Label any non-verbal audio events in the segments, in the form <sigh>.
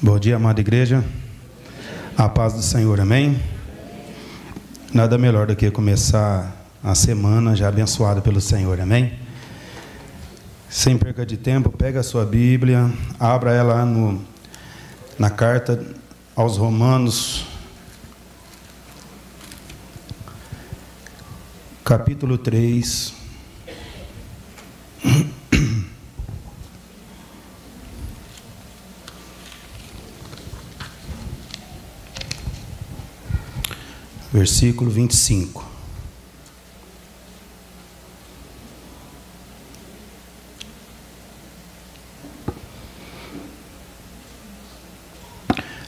Bom dia, amada igreja. A paz do Senhor, amém? Nada melhor do que começar a semana já abençoada pelo Senhor, amém? Sem perca de tempo, pega a sua Bíblia, abra ela no, na carta aos Romanos, capítulo 3. Versículo 25.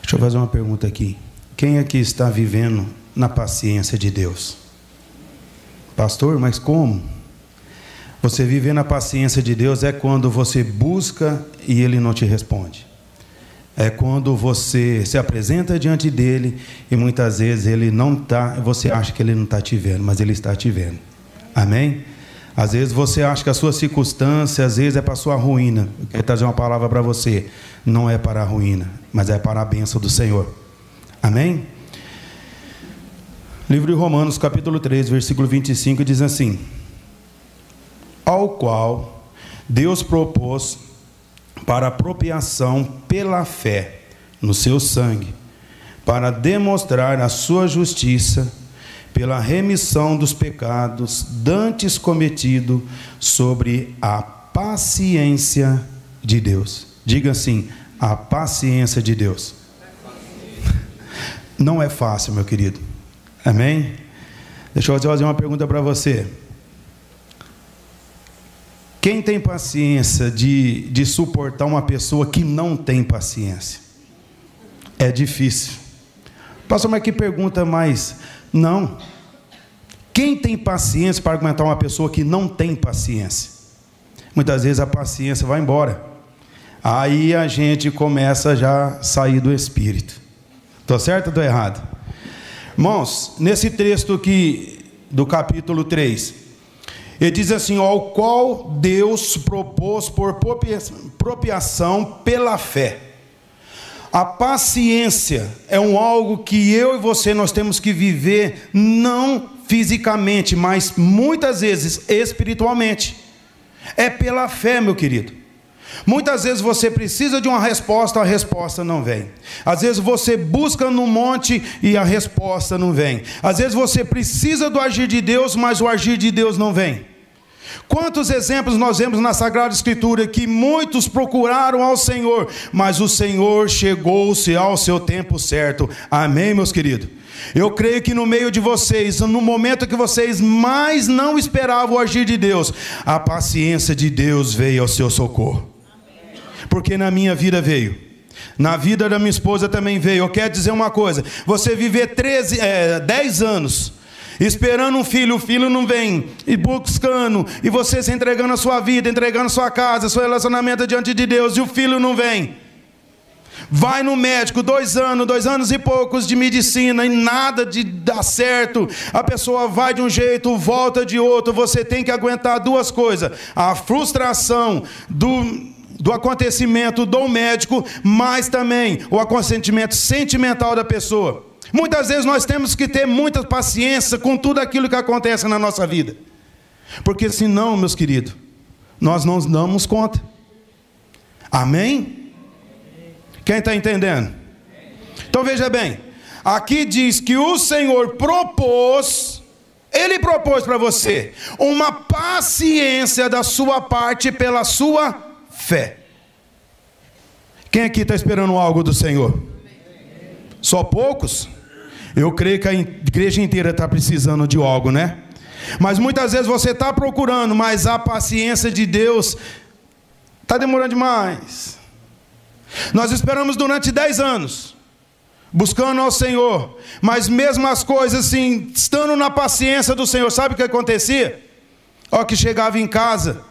Deixa eu fazer uma pergunta aqui. Quem aqui está vivendo na paciência de Deus? Pastor, mas como? Você viver na paciência de Deus é quando você busca e ele não te responde é quando você se apresenta diante dele e muitas vezes ele não está, você acha que ele não está te vendo, mas ele está te vendo. Amém? Às vezes você acha que a sua circunstância, às vezes é para a sua ruína. Eu quero trazer uma palavra para você. Não é para a ruína, mas é para a bênção do Senhor. Amém? Livro de Romanos, capítulo 3, versículo 25, diz assim: Ao qual Deus propôs para apropriação pela fé no seu sangue, para demonstrar a sua justiça pela remissão dos pecados dantes cometido sobre a paciência de Deus. Diga assim: a paciência de Deus. Não é fácil, meu querido. Amém? Deixa eu fazer uma pergunta para você. Quem tem paciência de, de suportar uma pessoa que não tem paciência? É difícil. Pastor, mas que pergunta mais? Não. Quem tem paciência para argumentar uma pessoa que não tem paciência? Muitas vezes a paciência vai embora. Aí a gente começa já a sair do espírito. Estou certo ou estou errado? Irmãos, nesse texto aqui do capítulo 3, ele diz assim: ao qual Deus propôs por propriação pela fé. A paciência é um algo que eu e você nós temos que viver não fisicamente, mas muitas vezes espiritualmente. É pela fé, meu querido. Muitas vezes você precisa de uma resposta, a resposta não vem. Às vezes você busca no monte e a resposta não vem. Às vezes você precisa do agir de Deus, mas o agir de Deus não vem. Quantos exemplos nós vemos na Sagrada Escritura que muitos procuraram ao Senhor, mas o Senhor chegou-se ao seu tempo certo. Amém, meus queridos? Eu creio que no meio de vocês, no momento que vocês mais não esperavam o agir de Deus, a paciência de Deus veio ao seu socorro. Porque na minha vida veio. Na vida da minha esposa também veio. Eu quero dizer uma coisa: você viver 13, é, 10 anos esperando um filho, o filho não vem, e buscando, e você se entregando a sua vida, entregando a sua casa, seu relacionamento diante de Deus, e o filho não vem. Vai no médico, dois anos, dois anos e poucos de medicina, e nada de dar certo. A pessoa vai de um jeito, volta de outro. Você tem que aguentar duas coisas: a frustração do do acontecimento do médico, mas também o aconsentimento sentimental da pessoa. Muitas vezes nós temos que ter muita paciência com tudo aquilo que acontece na nossa vida. Porque senão, meus queridos, nós não damos conta. Amém? Quem está entendendo? Então veja bem, aqui diz que o Senhor propôs, Ele propôs para você, uma paciência da sua parte pela sua fé. Quem aqui está esperando algo do Senhor? Só poucos? Eu creio que a igreja inteira está precisando de algo, né? Mas muitas vezes você está procurando, mas a paciência de Deus está demorando demais. Nós esperamos durante 10 anos, buscando ao Senhor, mas mesmo as coisas assim, estando na paciência do Senhor, sabe o que acontecia? Ó, que chegava em casa,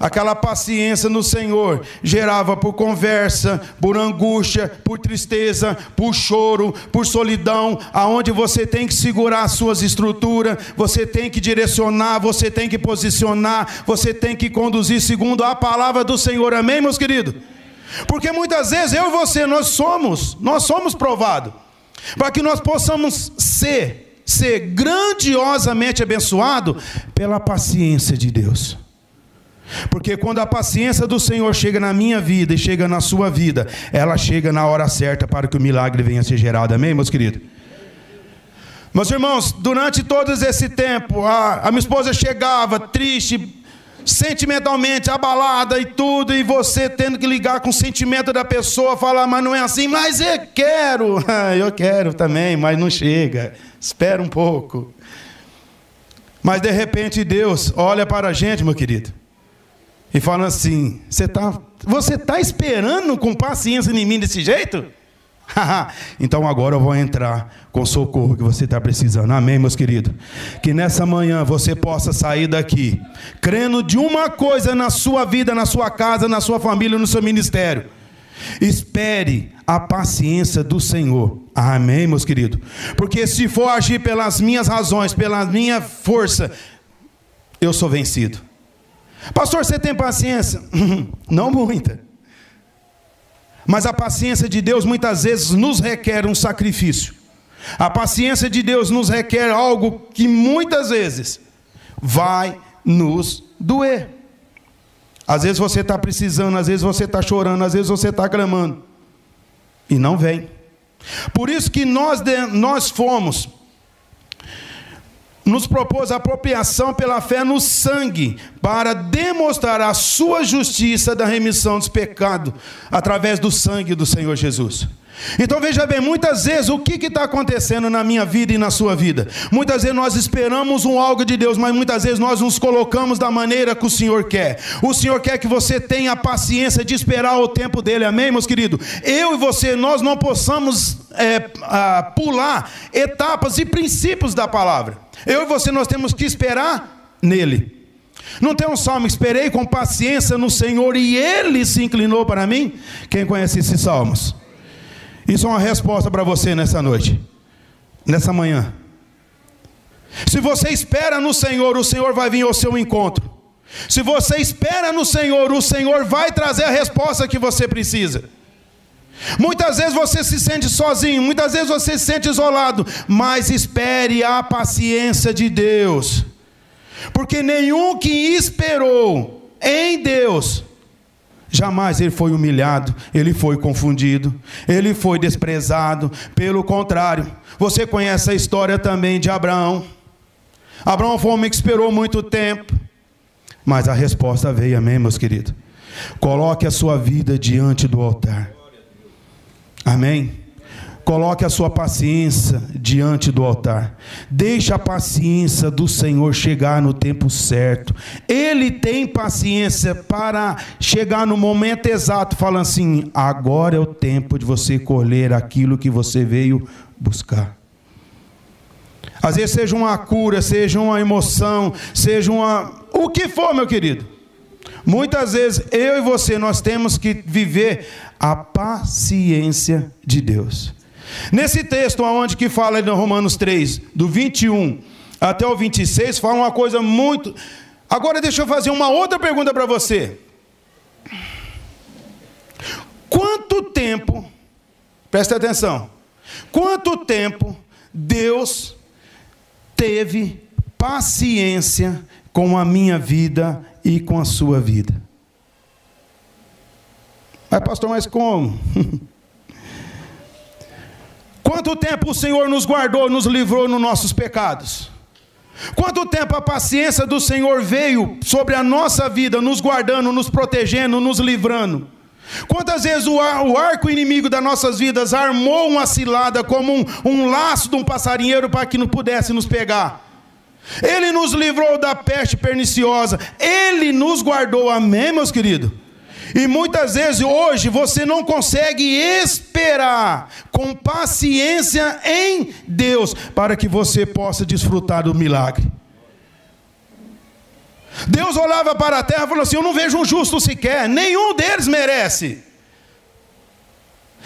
Aquela paciência no Senhor gerava por conversa, por angústia, por tristeza, por choro, por solidão, aonde você tem que segurar as suas estruturas, você tem que direcionar, você tem que posicionar, você tem que conduzir segundo a palavra do Senhor. Amém, meus queridos? Porque muitas vezes eu e você, nós somos, nós somos provados. Para que nós possamos ser, ser grandiosamente abençoado pela paciência de Deus. Porque quando a paciência do Senhor chega na minha vida e chega na sua vida, ela chega na hora certa para que o milagre venha a ser gerado. Amém, meus queridos? Meus irmãos, durante todo esse tempo, a, a minha esposa chegava triste, sentimentalmente abalada e tudo, e você tendo que ligar com o sentimento da pessoa, falar, mas não é assim, mas eu quero, <laughs> eu quero também, mas não chega, espera um pouco. Mas de repente Deus olha para a gente, meu querido, e fala assim: você está você tá esperando com paciência em mim desse jeito? <laughs> então agora eu vou entrar com o socorro que você está precisando. Amém, meus queridos? Que nessa manhã você possa sair daqui crendo de uma coisa na sua vida, na sua casa, na sua família, no seu ministério. Espere a paciência do Senhor. Amém, meus queridos? Porque se for agir pelas minhas razões, pela minha força, eu sou vencido. Pastor, você tem paciência? <laughs> Não muita. Mas a paciência de Deus muitas vezes nos requer um sacrifício. A paciência de Deus nos requer algo que muitas vezes vai nos doer. Às vezes você está precisando, às vezes você está chorando, às vezes você está clamando. E não vem. Por isso que nós, nós fomos nos propôs a apropriação pela fé no sangue, para demonstrar a sua justiça da remissão dos pecados, através do sangue do Senhor Jesus. Então veja bem, muitas vezes o que está acontecendo na minha vida e na sua vida? Muitas vezes nós esperamos um algo de Deus, mas muitas vezes nós nos colocamos da maneira que o Senhor quer. O Senhor quer que você tenha a paciência de esperar o tempo dele, amém, meus queridos? Eu e você, nós não possamos é, a, pular etapas e princípios da palavra. Eu e você, nós temos que esperar nele. Não tem um salmo, esperei com paciência no Senhor e ele se inclinou para mim? Quem conhece esses salmos? Isso é uma resposta para você nessa noite, nessa manhã. Se você espera no Senhor, o Senhor vai vir ao seu encontro. Se você espera no Senhor, o Senhor vai trazer a resposta que você precisa. Muitas vezes você se sente sozinho, muitas vezes você se sente isolado, mas espere a paciência de Deus, porque nenhum que esperou em Deus Jamais ele foi humilhado, ele foi confundido, ele foi desprezado. Pelo contrário, você conhece a história também de Abraão. Abraão foi um homem que esperou muito tempo, mas a resposta veio, amém, meus queridos? Coloque a sua vida diante do altar. Amém? Coloque a sua paciência diante do altar. Deixe a paciência do Senhor chegar no tempo certo. Ele tem paciência para chegar no momento exato, falando assim: agora é o tempo de você colher aquilo que você veio buscar. Às vezes seja uma cura, seja uma emoção, seja uma o que for, meu querido. Muitas vezes eu e você nós temos que viver a paciência de Deus. Nesse texto, onde que fala em Romanos 3, do 21 até o 26, fala uma coisa muito. Agora deixa eu fazer uma outra pergunta para você. Quanto tempo, presta atenção, quanto tempo Deus teve paciência com a minha vida e com a sua vida? Mas, pastor, mas como? <laughs> Quanto tempo o Senhor nos guardou, nos livrou nos nossos pecados? Quanto tempo a paciência do Senhor veio sobre a nossa vida, nos guardando, nos protegendo, nos livrando? Quantas vezes o, o arco inimigo das nossas vidas armou uma cilada como um, um laço de um passarinheiro para que não pudesse nos pegar? Ele nos livrou da peste perniciosa, Ele nos guardou, amém, meus queridos? E muitas vezes hoje você não consegue esperar com paciência em Deus para que você possa desfrutar do milagre. Deus olhava para a terra e falou assim: Eu não vejo um justo sequer, nenhum deles merece.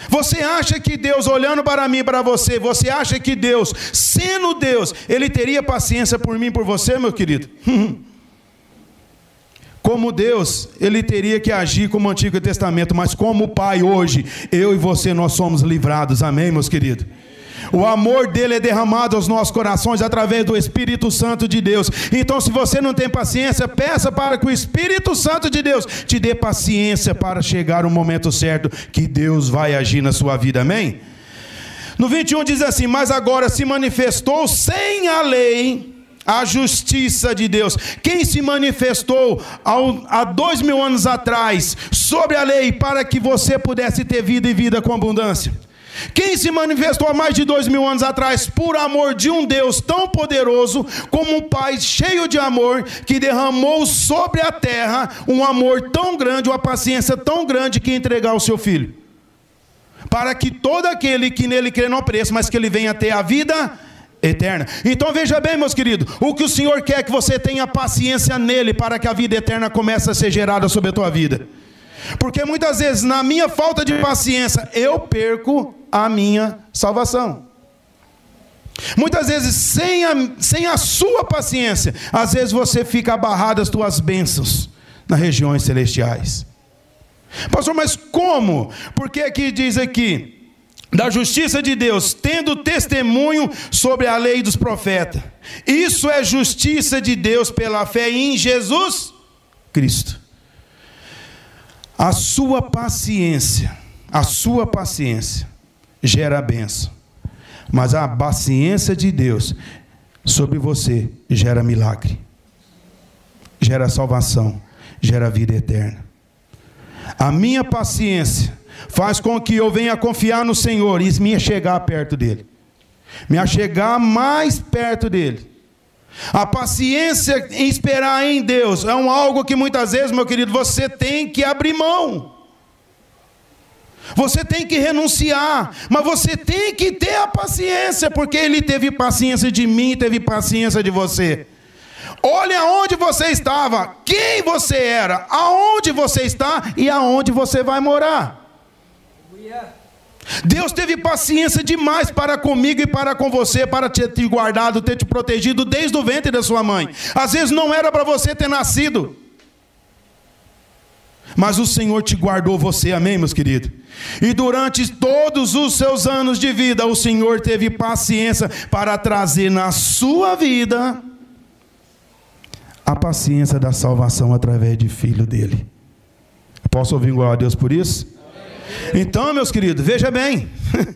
Você acha que Deus, olhando para mim para você, você acha que Deus, sendo Deus, Ele teria paciência por mim por você, meu querido? <laughs> como Deus, ele teria que agir como o Antigo Testamento, mas como Pai hoje, eu e você nós somos livrados. Amém, meus queridos. O amor dele é derramado aos nossos corações através do Espírito Santo de Deus. Então, se você não tem paciência, peça para que o Espírito Santo de Deus te dê paciência para chegar o momento certo que Deus vai agir na sua vida. Amém? No 21 diz assim: Mas agora se manifestou sem a lei a justiça de Deus. Quem se manifestou há dois mil anos atrás sobre a lei para que você pudesse ter vida e vida com abundância? Quem se manifestou há mais de dois mil anos atrás por amor de um Deus tão poderoso como um Pai cheio de amor que derramou sobre a terra um amor tão grande, uma paciência tão grande que entregar o seu filho, para que todo aquele que nele crê não pereça, mas que ele venha ter a vida eterna. Então veja bem, meus queridos, o que o Senhor quer é que você tenha paciência nele para que a vida eterna comece a ser gerada sobre a tua vida. Porque muitas vezes, na minha falta de paciência, eu perco a minha salvação. Muitas vezes, sem a, sem a sua paciência, às vezes você fica abarrado as tuas bênçãos nas regiões celestiais. Pastor, mas como? Porque aqui diz aqui, da justiça de Deus, tendo testemunho sobre a lei dos profetas. Isso é justiça de Deus pela fé em Jesus Cristo. A sua paciência, a sua paciência gera a benção. Mas a paciência de Deus sobre você gera milagre, gera salvação, gera vida eterna. A minha paciência faz com que eu venha confiar no Senhor e me chegar perto dele, me chegar mais perto dele. A paciência em esperar em Deus é um algo que muitas vezes, meu querido, você tem que abrir mão. Você tem que renunciar, mas você tem que ter a paciência, porque ele teve paciência de mim, teve paciência de você. Olha aonde você estava, quem você era, aonde você está e aonde você vai morar. Deus teve paciência demais para comigo e para com você, para ter te guardado, ter te protegido desde o ventre da sua mãe. Às vezes não era para você ter nascido, mas o Senhor te guardou você, amém, meus queridos? E durante todos os seus anos de vida, o Senhor teve paciência para trazer na sua vida a paciência da salvação através de filho dele. Posso ouvir igual a Deus por isso? Então, meus queridos, veja bem. <laughs>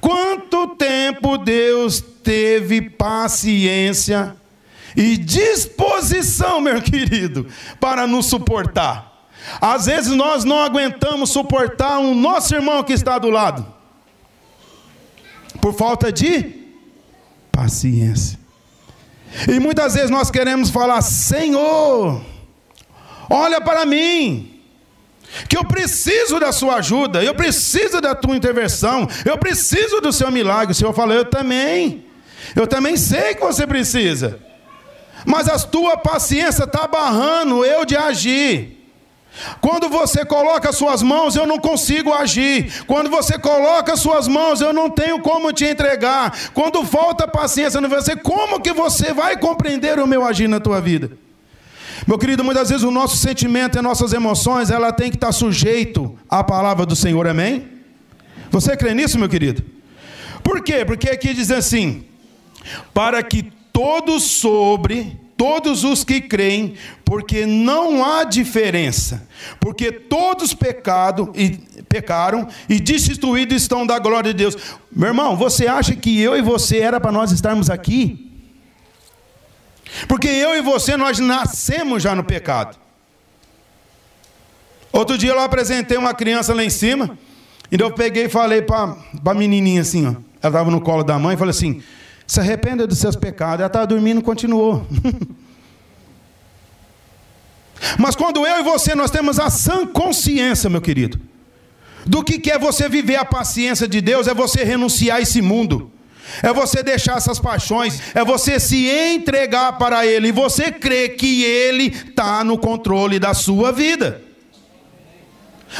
Quanto tempo Deus teve paciência e disposição, meu querido, para nos suportar. Às vezes nós não aguentamos suportar o um nosso irmão que está do lado, por falta de paciência. E muitas vezes nós queremos falar: Senhor, olha para mim, que eu preciso da sua ajuda, eu preciso da tua intervenção, eu preciso do seu milagre. O Senhor fala: Eu também, eu também sei que você precisa, mas a tua paciência está barrando eu de agir. Quando você coloca suas mãos, eu não consigo agir. Quando você coloca suas mãos, eu não tenho como te entregar. Quando falta paciência no você, como que você vai compreender o meu agir na tua vida? Meu querido, muitas vezes o nosso sentimento e nossas emoções, ela tem que estar sujeito à palavra do Senhor, amém? Você crê nisso, meu querido? Por quê? Porque aqui diz assim: para que todos sobre todos os que creem, porque não há diferença, porque todos pecado e pecaram e destituídos estão da glória de Deus. Meu irmão, você acha que eu e você era para nós estarmos aqui? Porque eu e você nós nascemos já no pecado. Outro dia eu apresentei uma criança lá em cima, e eu peguei e falei para a menininha assim, ó, ela estava no colo da mãe, e falei assim: se arrependa dos seus pecados. Ela estava dormindo e continuou. <laughs> Mas quando eu e você nós temos a sã consciência, meu querido, do que é você viver a paciência de Deus, é você renunciar a esse mundo. É você deixar essas paixões, é você se entregar para Ele, e você crer que Ele está no controle da sua vida.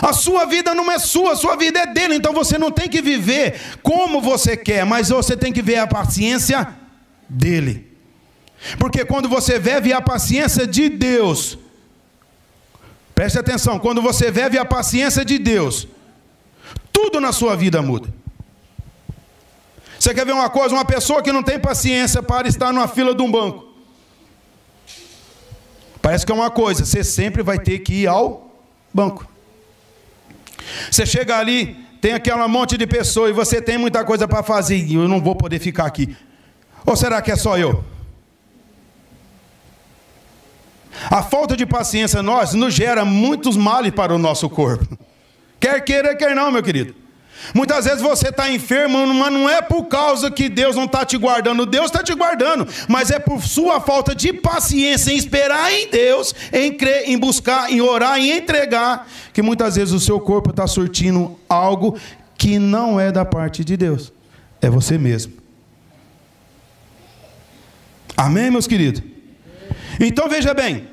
A sua vida não é sua, a sua vida é dele. Então você não tem que viver como você quer, mas você tem que ver a paciência dele. Porque quando você vive a paciência de Deus, Preste atenção, quando você vive a paciência de Deus, tudo na sua vida muda. Você quer ver uma coisa? Uma pessoa que não tem paciência para estar numa fila de um banco. Parece que é uma coisa, você sempre vai ter que ir ao banco. Você chega ali, tem aquela monte de pessoas e você tem muita coisa para fazer e eu não vou poder ficar aqui. Ou será que é só eu? A falta de paciência nós nos gera muitos males para o nosso corpo. Quer queira, quer não, meu querido. Muitas vezes você está enfermo, mas não é por causa que Deus não está te guardando. Deus está te guardando, mas é por sua falta de paciência em esperar em Deus, em crer, em buscar, em orar, em entregar, que muitas vezes o seu corpo está surtindo algo que não é da parte de Deus. É você mesmo. Amém, meus queridos? Então veja bem,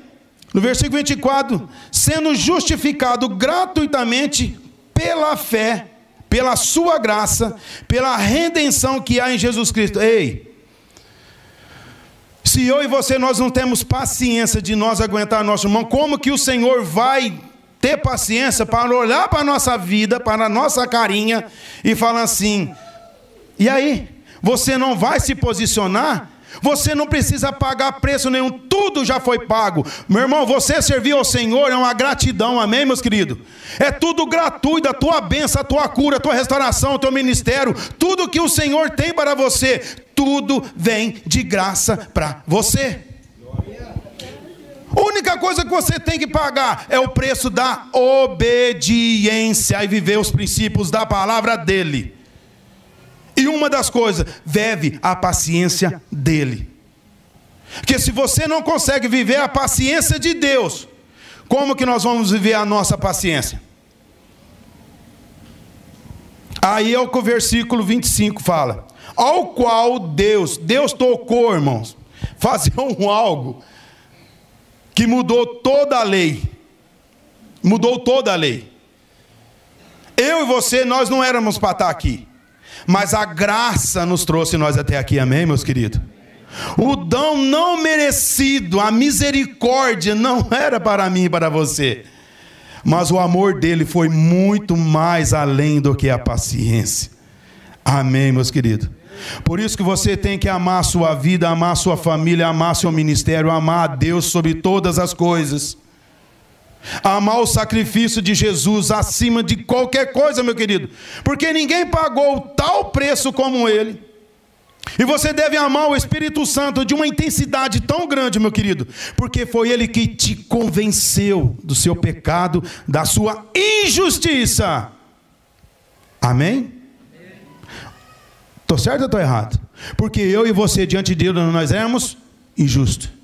no versículo 24: sendo justificado gratuitamente pela fé, pela sua graça, pela redenção que há em Jesus Cristo. Ei, se eu e você nós não temos paciência de nós aguentar nosso irmão, como que o Senhor vai ter paciência para olhar para a nossa vida, para a nossa carinha e falar assim: e aí, você não vai se posicionar? Você não precisa pagar preço nenhum, tudo já foi pago. Meu irmão, você servir ao Senhor é uma gratidão, amém, meus queridos? É tudo gratuito, a tua bênção, a tua cura, a tua restauração, o teu ministério, tudo que o Senhor tem para você, tudo vem de graça para você. A única coisa que você tem que pagar é o preço da obediência e viver os princípios da palavra dele. E uma das coisas, vive a paciência dele. Porque se você não consegue viver a paciência de Deus, como que nós vamos viver a nossa paciência? Aí é o que o versículo 25 fala. Ao qual Deus, Deus tocou, irmãos, <laughs> fazer um algo que mudou toda a lei. Mudou toda a lei. Eu e você, nós não éramos para estar aqui. Mas a graça nos trouxe nós até aqui, amém, meus queridos? O dom não merecido, a misericórdia não <laughs> era para mim e para você. Mas o amor dele foi muito mais além do que a paciência. Amém, meus queridos? Por isso que você tem que amar sua vida, amar sua família, amar seu ministério, amar a Deus sobre todas as coisas. Amar o sacrifício de Jesus acima de qualquer coisa, meu querido, porque ninguém pagou tal preço como ele. E você deve amar o Espírito Santo de uma intensidade tão grande, meu querido, porque foi ele que te convenceu do seu pecado, da sua injustiça. Amém? Estou certo ou estou errado? Porque eu e você, diante de Deus, nós éramos injustos.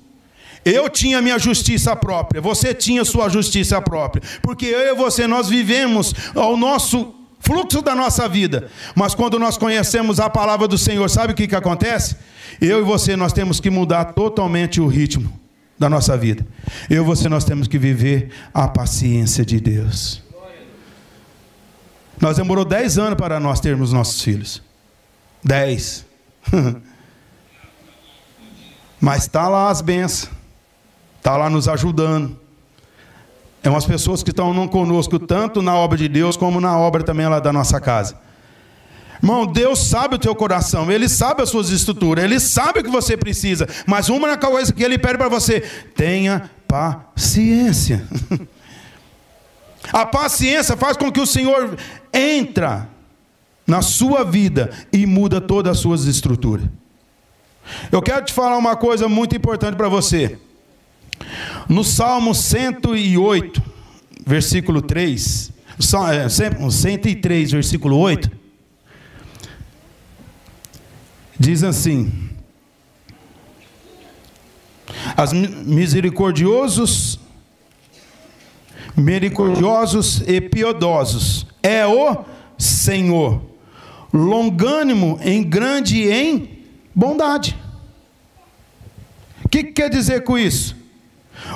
Eu tinha minha justiça própria, você tinha sua justiça própria, porque eu e você nós vivemos ao nosso fluxo da nossa vida. Mas quando nós conhecemos a palavra do Senhor, sabe o que, que acontece? Eu e você nós temos que mudar totalmente o ritmo da nossa vida. Eu e você nós temos que viver a paciência de Deus. Nós demorou 10 anos para nós termos nossos filhos. 10. <laughs> Mas está lá as bênçãos está lá nos ajudando. É umas pessoas que estão conosco, tanto na obra de Deus, como na obra também lá da nossa casa. Irmão, Deus sabe o teu coração, Ele sabe as suas estruturas, Ele sabe o que você precisa, mas uma coisa que Ele pede para você, tenha paciência. <laughs> A paciência faz com que o Senhor entra na sua vida e muda todas as suas estruturas. Eu quero te falar uma coisa muito importante para você. No Salmo 108, versículo 3, 103, é, versículo 8, diz assim: As misericordiosos, misericordiosos e piedosos é o Senhor, longânimo em grande em bondade. O que, que quer dizer com isso?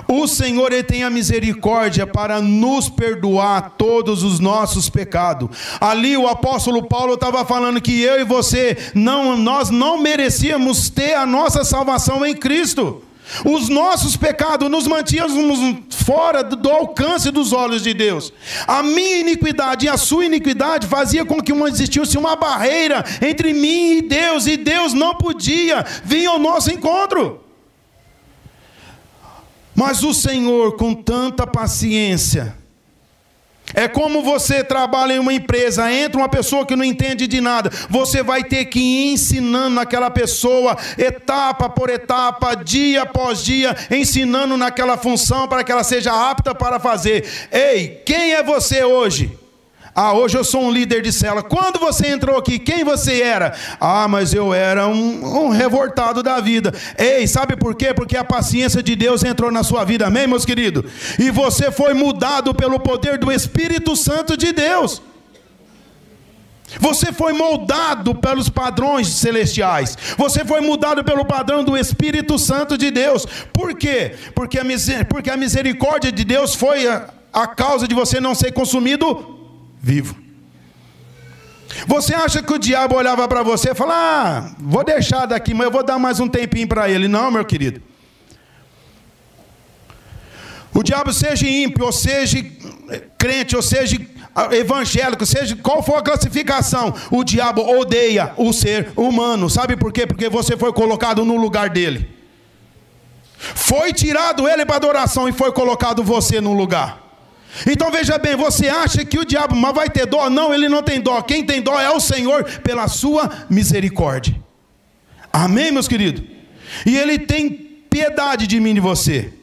O Senhor ele tem a misericórdia para nos perdoar todos os nossos pecados. Ali o apóstolo Paulo estava falando que eu e você não nós não merecíamos ter a nossa salvação em Cristo. Os nossos pecados nos mantínhamos fora do alcance dos olhos de Deus. A minha iniquidade e a sua iniquidade fazia com que existisse uma barreira entre mim e Deus, e Deus não podia vir ao nosso encontro. Mas o Senhor, com tanta paciência, é como você trabalha em uma empresa, entra uma pessoa que não entende de nada, você vai ter que ir ensinando naquela pessoa, etapa por etapa, dia após dia, ensinando naquela função para que ela seja apta para fazer. Ei, quem é você hoje? Ah, hoje eu sou um líder de cela. Quando você entrou aqui, quem você era? Ah, mas eu era um, um revoltado da vida. Ei, sabe por quê? Porque a paciência de Deus entrou na sua vida, amém, meus queridos? E você foi mudado pelo poder do Espírito Santo de Deus. Você foi moldado pelos padrões celestiais. Você foi mudado pelo padrão do Espírito Santo de Deus. Por quê? Porque a, porque a misericórdia de Deus foi a, a causa de você não ser consumido vivo. Você acha que o diabo olhava para você e falava: Ah, vou deixar daqui, mas eu vou dar mais um tempinho para ele? Não, meu querido. O diabo, seja ímpio, ou seja crente, ou seja evangélico, seja qual for a classificação, o diabo odeia o ser humano. Sabe por quê? Porque você foi colocado no lugar dele. Foi tirado ele para adoração e foi colocado você no lugar. Então veja bem, você acha que o diabo mas vai ter dó? Não, ele não tem dó. Quem tem dó é o Senhor pela sua misericórdia. Amém, meus queridos? E ele tem piedade de mim e de você.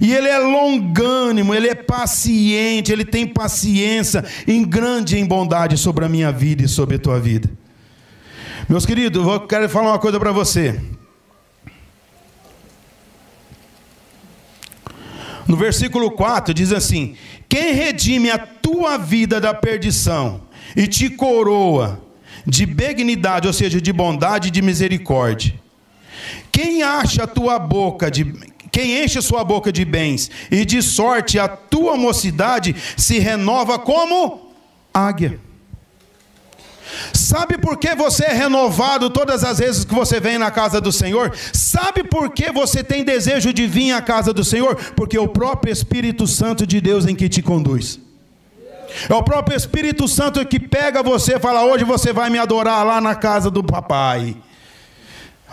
E ele é longânimo, ele é paciente, ele tem paciência em grande em bondade sobre a minha vida e sobre a tua vida. Meus queridos, eu quero falar uma coisa para você. No versículo 4 diz assim: quem redime a tua vida da perdição e te coroa de benignidade, ou seja, de bondade e de misericórdia. Quem acha a tua boca de quem enche a sua boca de bens e de sorte a tua mocidade se renova como águia. Sabe por que você é renovado todas as vezes que você vem na casa do Senhor? Sabe por que você tem desejo de vir à casa do Senhor? Porque é o próprio Espírito Santo de Deus em que te conduz. É o próprio Espírito Santo que pega você e fala: Hoje você vai me adorar lá na casa do papai.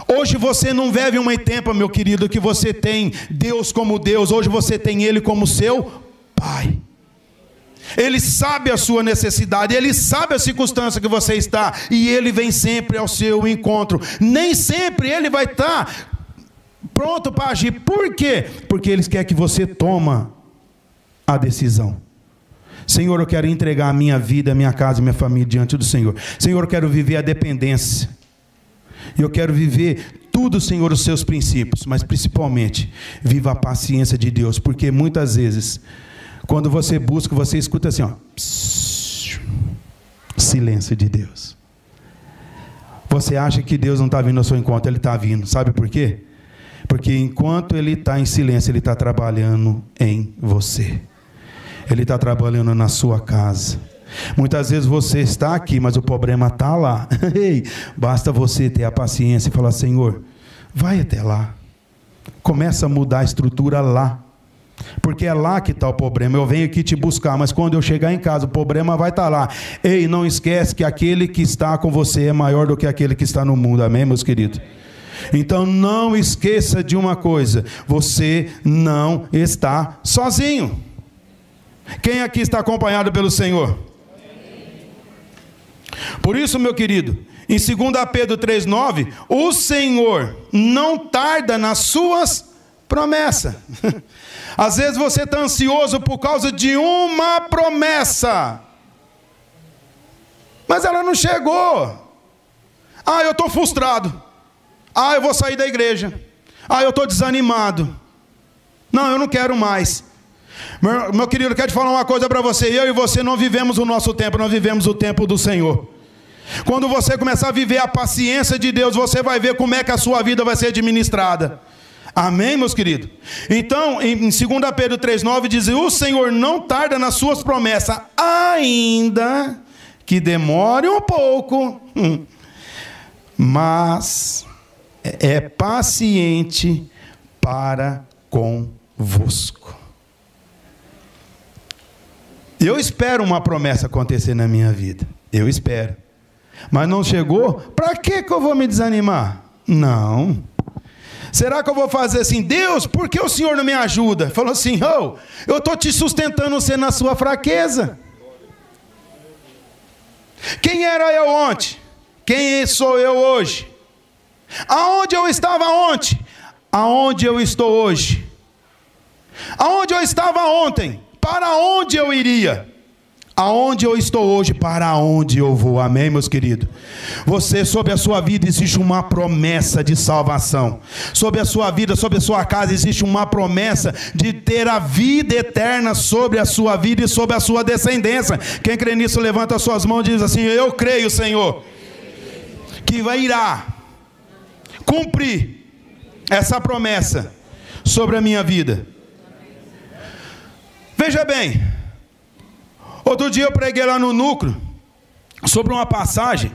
Hoje você não vive uma tempo, meu querido, que você tem Deus como Deus, hoje você tem Ele como seu Pai. Ele sabe a sua necessidade, ele sabe a circunstância que você está, e ele vem sempre ao seu encontro. Nem sempre ele vai estar pronto para agir. Por quê? Porque ele quer que você toma a decisão. Senhor, eu quero entregar a minha vida, a minha casa, a minha família diante do Senhor. Senhor, eu quero viver a dependência. Eu quero viver tudo, Senhor, os seus princípios, mas principalmente viva a paciência de Deus, porque muitas vezes quando você busca, você escuta assim, ó. silêncio de Deus. Você acha que Deus não está vindo ao seu encontro, Ele está vindo. Sabe por quê? Porque enquanto Ele está em silêncio, Ele está trabalhando em você. Ele está trabalhando na sua casa. Muitas vezes você está aqui, mas o problema está lá. <laughs> Basta você ter a paciência e falar: Senhor, vai até lá. Começa a mudar a estrutura lá. Porque é lá que está o problema. Eu venho aqui te buscar, mas quando eu chegar em casa, o problema vai estar tá lá. Ei, não esquece que aquele que está com você é maior do que aquele que está no mundo. Amém, meus queridos? Então não esqueça de uma coisa: você não está sozinho. Quem aqui está acompanhado pelo Senhor? Por isso, meu querido, em 2 Pedro 3,9, o Senhor não tarda nas suas promessas. <laughs> Às vezes você está ansioso por causa de uma promessa, mas ela não chegou. Ah, eu estou frustrado. Ah, eu vou sair da igreja. Ah, eu estou desanimado. Não, eu não quero mais. Meu, meu querido, eu quero te falar uma coisa para você. Eu e você não vivemos o nosso tempo, nós vivemos o tempo do Senhor. Quando você começar a viver a paciência de Deus, você vai ver como é que a sua vida vai ser administrada. Amém, meus queridos? Então, em 2 Pedro 3,9 diz: O Senhor não tarda nas suas promessas, ainda que demore um pouco, mas é paciente para convosco. Eu espero uma promessa acontecer na minha vida. Eu espero. Mas não chegou, para que, que eu vou me desanimar? Não. Será que eu vou fazer assim, Deus, por que o Senhor não me ajuda? Falou assim, oh, eu estou te sustentando você na sua fraqueza. Quem era eu ontem? Quem sou eu hoje? Aonde eu estava ontem? Aonde eu estou hoje? Aonde eu estava ontem? Para onde eu iria? Aonde eu estou hoje, para onde eu vou. Amém, meus queridos? Você, sobre a sua vida, existe uma promessa de salvação. Sobre a sua vida, sobre a sua casa, existe uma promessa de ter a vida eterna sobre a sua vida e sobre a sua descendência. Quem crê nisso, levanta as suas mãos e diz assim: Eu creio, Senhor, que vai irá cumprir essa promessa sobre a minha vida. Veja bem, outro dia eu preguei lá no núcleo sobre uma passagem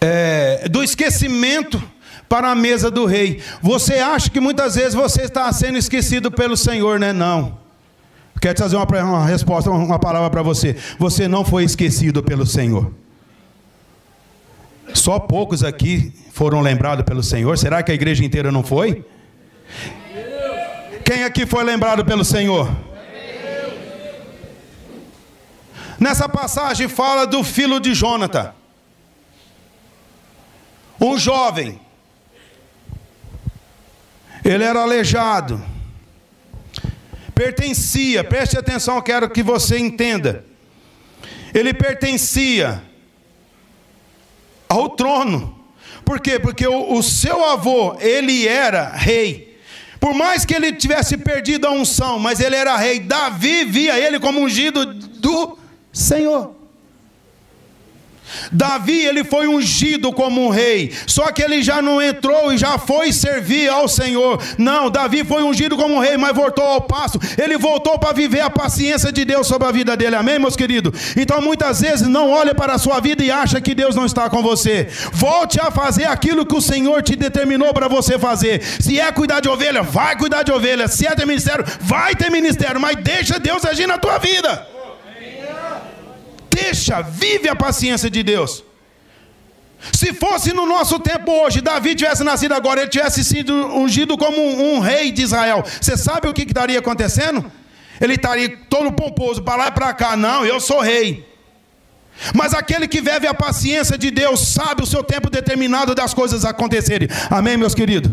é, do esquecimento para a mesa do rei. Você acha que muitas vezes você está sendo esquecido pelo Senhor, né? Não. Quero trazer uma, uma resposta, uma palavra para você. Você não foi esquecido pelo Senhor. Só poucos aqui foram lembrados pelo Senhor. Será que a igreja inteira não foi? Quem aqui foi lembrado pelo Senhor? Nessa passagem fala do filho de Jonathan. Um jovem. Ele era aleijado. Pertencia, preste atenção, quero que você entenda. Ele pertencia ao trono. Por quê? Porque o, o seu avô, ele era rei. Por mais que ele tivesse perdido a unção, mas ele era rei, Davi via ele como ungido do Senhor. Davi, ele foi ungido como um rei, só que ele já não entrou e já foi servir ao Senhor. Não, Davi foi ungido como um rei, mas voltou ao passo. Ele voltou para viver a paciência de Deus sobre a vida dele. Amém, meus queridos? Então, muitas vezes não olhe para a sua vida e acha que Deus não está com você. Volte a fazer aquilo que o Senhor te determinou para você fazer. Se é cuidar de ovelha, vai cuidar de ovelha. Se é ter ministério, vai ter ministério, mas deixa Deus agir na tua vida. Deixa, vive a paciência de Deus. Se fosse no nosso tempo hoje, Davi tivesse nascido agora, ele tivesse sido ungido como um, um rei de Israel, você sabe o que, estaria acontecendo? Ele estaria todo pomposo, para lá e para cá. Não, eu sou rei. Mas aquele que vive a paciência de Deus sabe o seu tempo determinado das coisas acontecerem. Amém, meus queridos?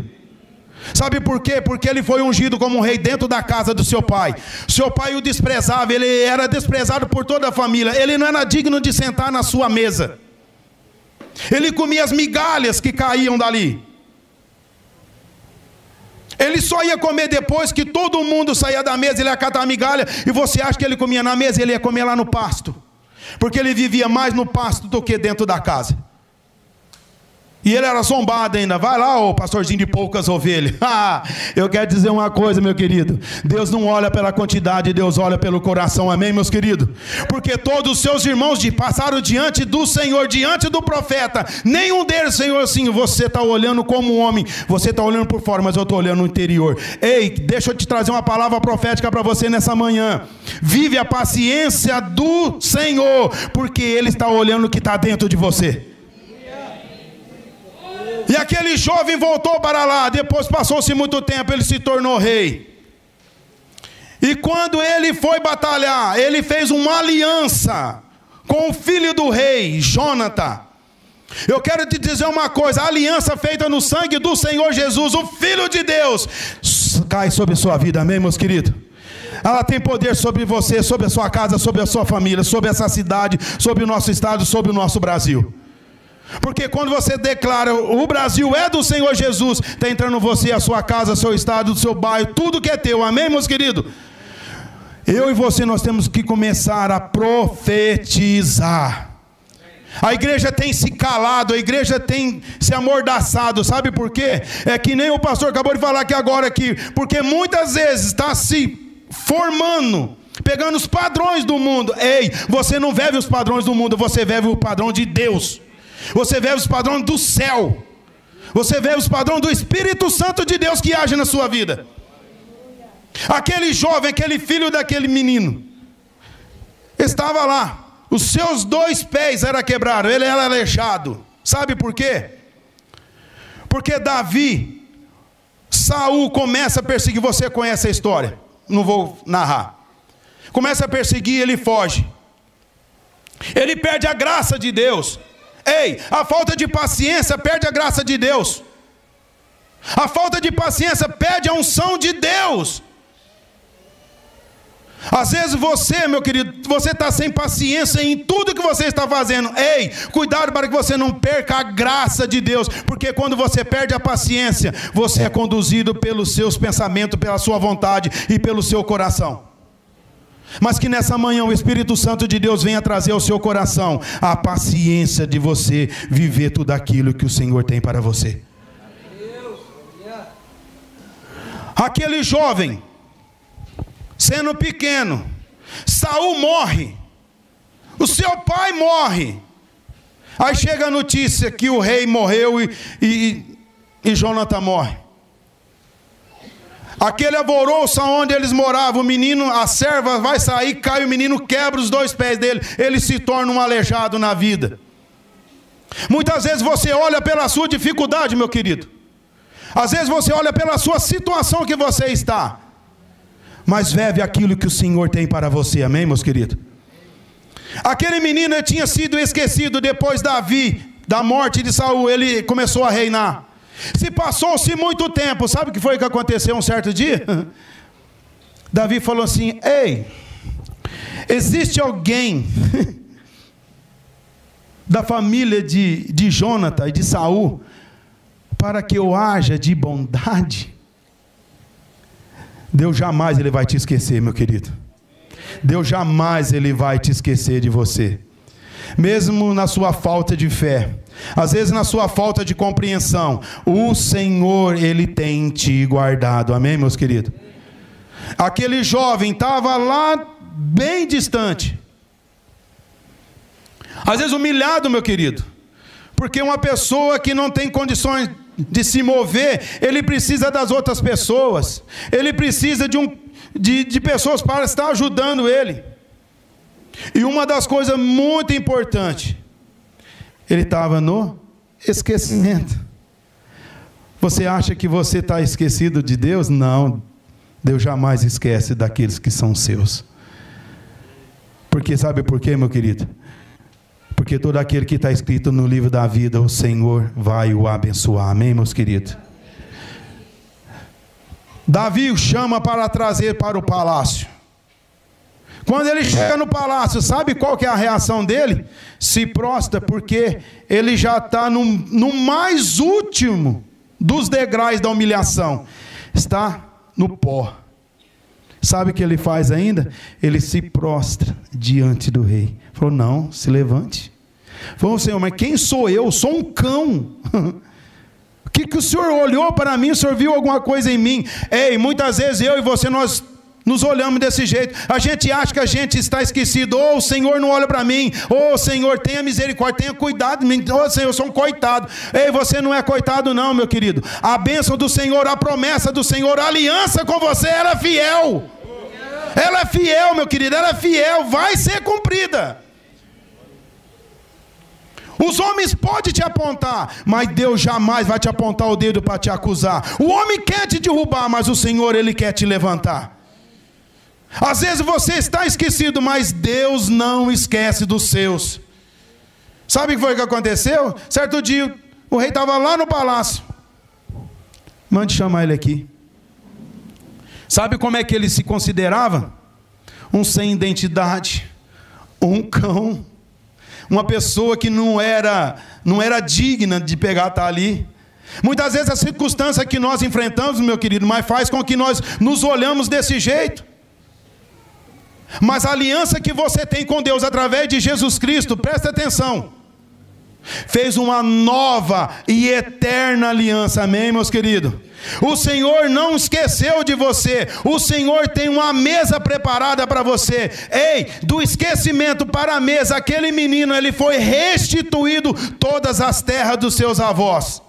Sabe por quê? Porque ele foi ungido como rei dentro da casa do seu pai. Seu pai o desprezava, ele era desprezado por toda a família. Ele não era digno de sentar na sua mesa. Ele comia as migalhas que caíam dali. Ele só ia comer depois que todo mundo saía da mesa, ele ia catar a migalha, e você acha que ele comia na mesa, ele ia comer lá no pasto. Porque ele vivia mais no pasto do que dentro da casa. E ele era zombado ainda. Vai lá, ô pastorzinho de poucas ovelhas. <laughs> eu quero dizer uma coisa, meu querido. Deus não olha pela quantidade, Deus olha pelo coração. Amém, meus queridos? Porque todos os seus irmãos passaram diante do Senhor, diante do profeta. Nenhum deles, Senhor, assim, você está olhando como um homem. Você está olhando por fora, mas eu estou olhando no interior. Ei, deixa eu te trazer uma palavra profética para você nessa manhã. Vive a paciência do Senhor, porque Ele está olhando o que está dentro de você. E aquele jovem voltou para lá. Depois passou-se muito tempo, ele se tornou rei. E quando ele foi batalhar, ele fez uma aliança com o filho do rei, Jonathan. Eu quero te dizer uma coisa: a aliança feita no sangue do Senhor Jesus, o Filho de Deus, cai sobre sua vida, amém, meus queridos? Ela tem poder sobre você, sobre a sua casa, sobre a sua família, sobre essa cidade, sobre o nosso estado, sobre o nosso Brasil. Porque quando você declara o Brasil é do Senhor Jesus, está entrando você, a sua casa, seu estado, o seu bairro, tudo que é teu. Amém, meus queridos? Eu e você nós temos que começar a profetizar. A igreja tem se calado, a igreja tem se amordaçado, sabe por quê? É que nem o pastor acabou de falar aqui agora aqui, porque muitas vezes está se formando, pegando os padrões do mundo. Ei, você não vive os padrões do mundo, você vive o padrão de Deus. Você vê os padrões do céu. Você vê os padrões do Espírito Santo de Deus que age na sua vida. Aquele jovem, aquele filho daquele menino, estava lá. Os seus dois pés eram quebrados, ele era aleijado. Sabe por quê? Porque Davi, Saul começa a perseguir. Você conhece a história? Não vou narrar. Começa a perseguir, ele foge. Ele perde a graça de Deus. Ei, a falta de paciência perde a graça de Deus. A falta de paciência perde a unção de Deus. Às vezes você, meu querido, você está sem paciência em tudo que você está fazendo. Ei, cuidado para que você não perca a graça de Deus, porque quando você perde a paciência, você é conduzido pelos seus pensamentos, pela sua vontade e pelo seu coração. Mas que nessa manhã o Espírito Santo de Deus venha trazer ao seu coração a paciência de você viver tudo aquilo que o Senhor tem para você. Aquele jovem sendo pequeno. Saul morre. O seu pai morre. Aí chega a notícia que o rei morreu e, e, e Jonathan morre. Aquele alvoroço onde eles moravam, o menino, a serva vai sair, cai o menino, quebra os dois pés dele, ele se torna um aleijado na vida. Muitas vezes você olha pela sua dificuldade, meu querido. Às vezes você olha pela sua situação que você está mas vive aquilo que o Senhor tem para você, amém, meus queridos? Aquele menino tinha sido esquecido depois Davi, da morte de Saul, ele começou a reinar. Se passou-se muito tempo, sabe o que foi que aconteceu um certo dia? <laughs> Davi falou assim: Ei, existe alguém <laughs> da família de, de Jonathan e de Saul para que eu haja de bondade? Deus jamais ele vai te esquecer, meu querido. Deus jamais ele vai te esquecer de você. Mesmo na sua falta de fé, às vezes na sua falta de compreensão, o Senhor ele tem te guardado. Amém, meus queridos. Aquele jovem estava lá bem distante. Às vezes humilhado, meu querido. Porque uma pessoa que não tem condições de se mover, ele precisa das outras pessoas, ele precisa de, um, de, de pessoas para estar ajudando ele. E uma das coisas muito importantes, ele estava no esquecimento. Você acha que você está esquecido de Deus? Não, Deus jamais esquece daqueles que são seus. Porque sabe por quê, meu querido? Porque todo aquele que está escrito no livro da vida, o Senhor vai o abençoar. Amém, meus queridos? Davi o chama para trazer para o palácio. Quando ele chega no palácio, sabe qual que é a reação dele? Se prostra, porque ele já está no, no mais último dos degraus da humilhação. Está no pó. Sabe o que ele faz ainda? Ele se prostra diante do rei. Falou: Não, se levante. Falou: Senhor, mas quem sou eu? Sou um cão. <laughs> O que, que o Senhor olhou para mim? O Senhor viu alguma coisa em mim? Ei, muitas vezes eu e você, nós nos olhamos desse jeito. A gente acha que a gente está esquecido. Oh, o Senhor não olha para mim. Oh, Senhor, tenha misericórdia, tenha cuidado de mim. Oh, Senhor, eu sou um coitado. Ei, você não é coitado, não, meu querido. A bênção do Senhor, a promessa do Senhor, a aliança com você, ela é fiel. Ela é fiel, meu querido, ela é fiel, vai ser cumprida. Os homens podem te apontar, mas Deus jamais vai te apontar o dedo para te acusar. O homem quer te derrubar, mas o Senhor, Ele quer te levantar. Às vezes você está esquecido, mas Deus não esquece dos seus. Sabe o que foi que aconteceu? Certo dia, o rei estava lá no palácio. Mande chamar ele aqui. Sabe como é que ele se considerava? Um sem identidade, um cão, uma pessoa que não era, não era digna de pegar estar ali. Muitas vezes a circunstância que nós enfrentamos, meu querido, mas faz com que nós nos olhamos desse jeito. Mas a aliança que você tem com Deus através de Jesus Cristo, presta atenção fez uma nova e eterna aliança, amém, meus queridos? O Senhor não esqueceu de você, o Senhor tem uma mesa preparada para você. Ei, do esquecimento para a mesa, aquele menino, ele foi restituído todas as terras dos seus avós.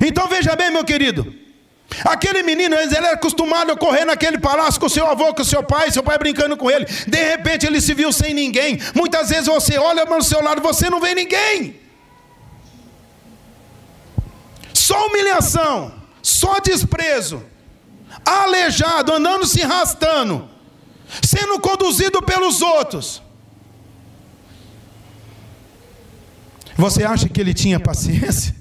Então veja bem, meu querido. Aquele menino, ele era acostumado a correr naquele palácio com seu avô, com seu pai, seu pai brincando com ele. De repente ele se viu sem ninguém. Muitas vezes você olha para o seu lado, você não vê ninguém. Só humilhação, só desprezo, aleijado, andando se arrastando, sendo conduzido pelos outros. Você acha que ele tinha paciência?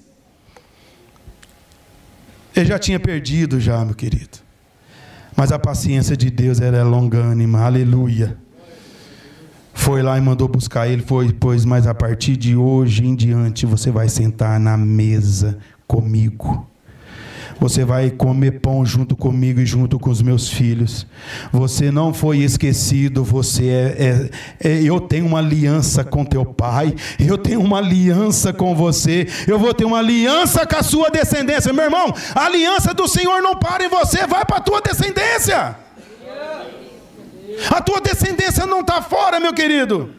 Ele já tinha perdido já, meu querido. Mas a paciência de Deus era longânima, aleluia. Foi lá e mandou buscar ele, foi, pois, mas a partir de hoje em diante você vai sentar na mesa comigo. Você vai comer pão junto comigo e junto com os meus filhos. Você não foi esquecido. Você é, é, é, eu tenho uma aliança com teu pai. Eu tenho uma aliança com você. Eu vou ter uma aliança com a sua descendência, meu irmão. A aliança do Senhor não para em você. Vai para a tua descendência. A tua descendência não está fora, meu querido.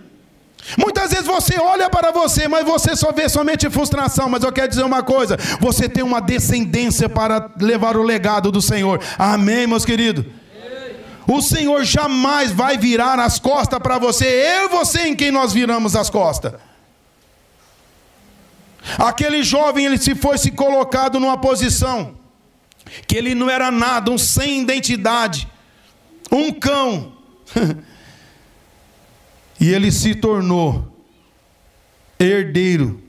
Muitas vezes você olha para você, mas você só vê somente frustração. Mas eu quero dizer uma coisa: você tem uma descendência para levar o legado do Senhor. Amém, meus queridos? O Senhor jamais vai virar as costas para você. Eu e você em quem nós viramos as costas. Aquele jovem, ele se foi se colocado numa posição que ele não era nada, um sem identidade, um cão. <laughs> E ele se tornou herdeiro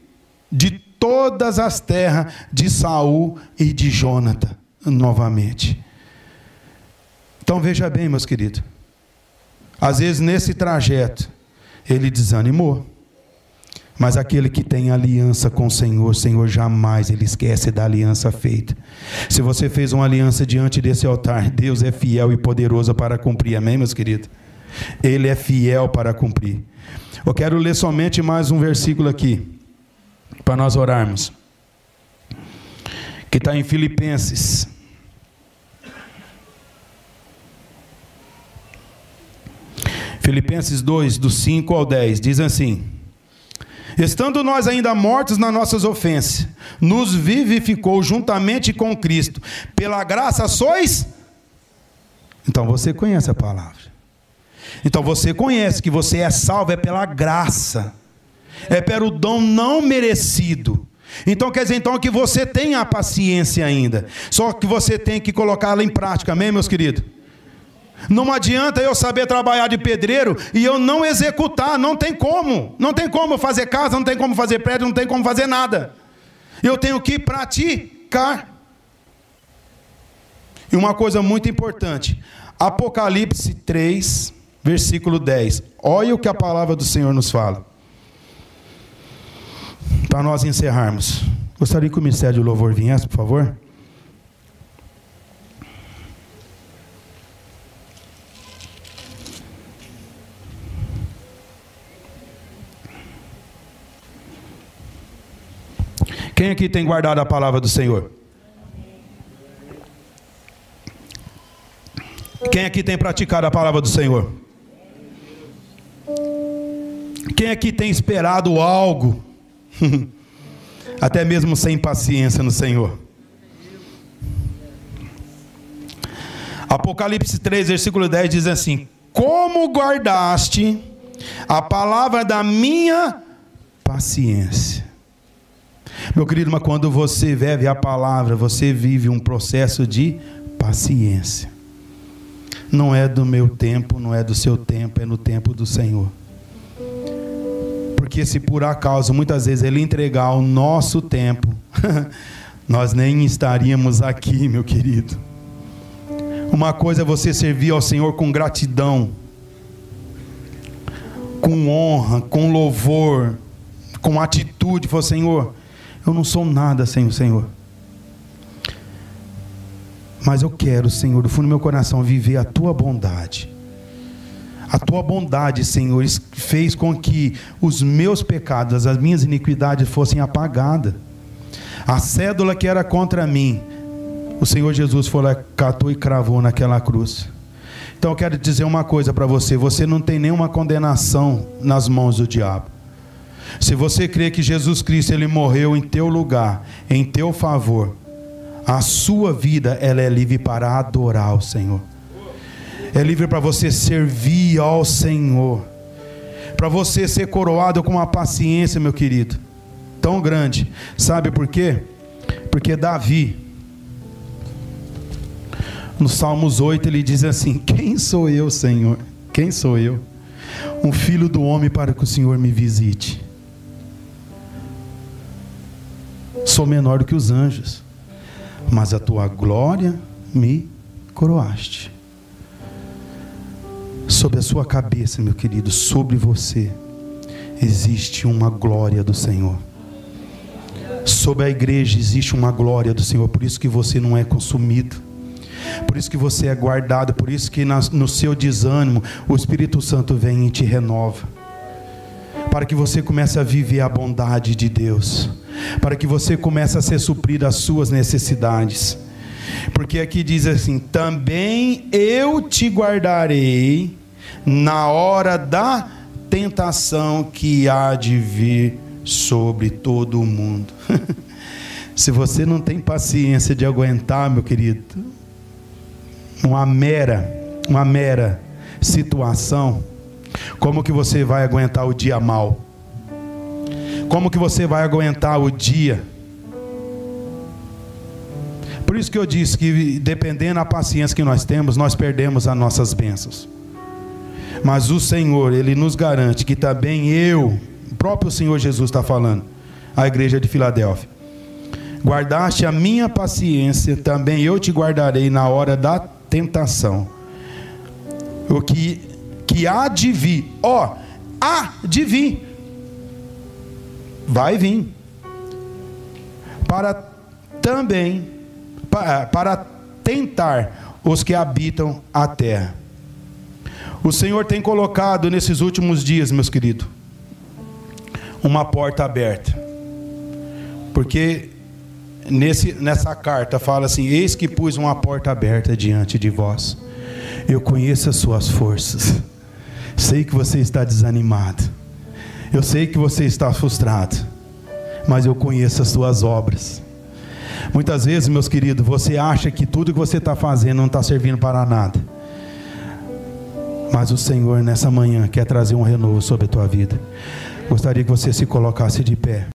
de todas as terras de Saul e de Jonathan novamente. Então veja bem, meus queridos. Às vezes nesse trajeto ele desanimou. Mas aquele que tem aliança com o Senhor, o Senhor jamais ele esquece da aliança feita. Se você fez uma aliança diante desse altar, Deus é fiel e poderoso para cumprir. Amém, meus queridos? Ele é fiel para cumprir. Eu quero ler somente mais um versículo aqui, para nós orarmos, que está em Filipenses. Filipenses 2, do 5 ao 10, diz assim: Estando nós ainda mortos nas nossas ofensas, nos vivificou juntamente com Cristo, pela graça sois. Então você conhece a palavra. Então você conhece que você é salvo é pela graça, é pelo dom não merecido. Então quer dizer então que você tem a paciência ainda, só que você tem que colocá-la em prática, amém, meus queridos? Não adianta eu saber trabalhar de pedreiro e eu não executar, não tem como. Não tem como fazer casa, não tem como fazer prédio, não tem como fazer nada. Eu tenho que praticar. E uma coisa muito importante, Apocalipse 3, versículo 10. Olha o que a palavra do Senhor nos fala. Para nós encerrarmos. Gostaria que o ministério de louvor viesse, por favor? Quem aqui tem guardado a palavra do Senhor? Quem aqui tem praticado a palavra do Senhor? Quem aqui tem esperado algo, <laughs> até mesmo sem paciência no Senhor? Apocalipse 3, versículo 10 diz assim: Como guardaste a palavra da minha paciência. Meu querido, mas quando você vive a palavra, você vive um processo de paciência. Não é do meu tempo, não é do seu tempo, é no tempo do Senhor. Porque se por acaso muitas vezes Ele entregar o nosso tempo, <laughs> nós nem estaríamos aqui, meu querido. Uma coisa é você servir ao Senhor com gratidão, com honra, com louvor, com atitude. Falar, Senhor, eu não sou nada sem o Senhor. Mas eu quero, Senhor, do fundo do meu coração, viver a tua bondade. A tua bondade, Senhor, fez com que os meus pecados, as minhas iniquidades fossem apagadas. A cédula que era contra mim, o Senhor Jesus foi lá, catou e cravou naquela cruz. Então eu quero dizer uma coisa para você: você não tem nenhuma condenação nas mãos do diabo. Se você crê que Jesus Cristo ele morreu em teu lugar, em teu favor, a sua vida ela é livre para adorar o Senhor. É livre para você servir ao Senhor. Para você ser coroado com uma paciência, meu querido, tão grande. Sabe por quê? Porque Davi, no Salmos 8, ele diz assim: Quem sou eu, Senhor? Quem sou eu? Um filho do homem para que o Senhor me visite. Sou menor do que os anjos, mas a tua glória me coroaste. Sobre a sua cabeça, meu querido, sobre você, existe uma glória do Senhor. Sobre a igreja existe uma glória do Senhor, por isso que você não é consumido. Por isso que você é guardado, por isso que no seu desânimo o Espírito Santo vem e te renova. Para que você comece a viver a bondade de Deus, para que você comece a ser suprido as suas necessidades. Porque aqui diz assim: também eu te guardarei na hora da tentação que há de vir sobre todo o mundo. <laughs> Se você não tem paciência de aguentar, meu querido, uma mera, uma mera situação, como que você vai aguentar o dia mal? Como que você vai aguentar o dia? Por isso que eu disse que dependendo da paciência que nós temos, nós perdemos as nossas bênçãos. Mas o Senhor, Ele nos garante que também eu, o próprio Senhor Jesus está falando, a igreja de Filadélfia, guardaste a minha paciência, também eu te guardarei na hora da tentação. O que, que há de vir, ó, há de vir, vai vir, para também, para, para tentar os que habitam a terra. O Senhor tem colocado nesses últimos dias, meus queridos, uma porta aberta. Porque nesse, nessa carta fala assim: Eis que pus uma porta aberta diante de vós. Eu conheço as suas forças. Sei que você está desanimado. Eu sei que você está frustrado. Mas eu conheço as suas obras. Muitas vezes, meus queridos, você acha que tudo que você está fazendo não está servindo para nada. Mas o Senhor, nessa manhã, quer trazer um renovo sobre a tua vida. Gostaria que você se colocasse de pé.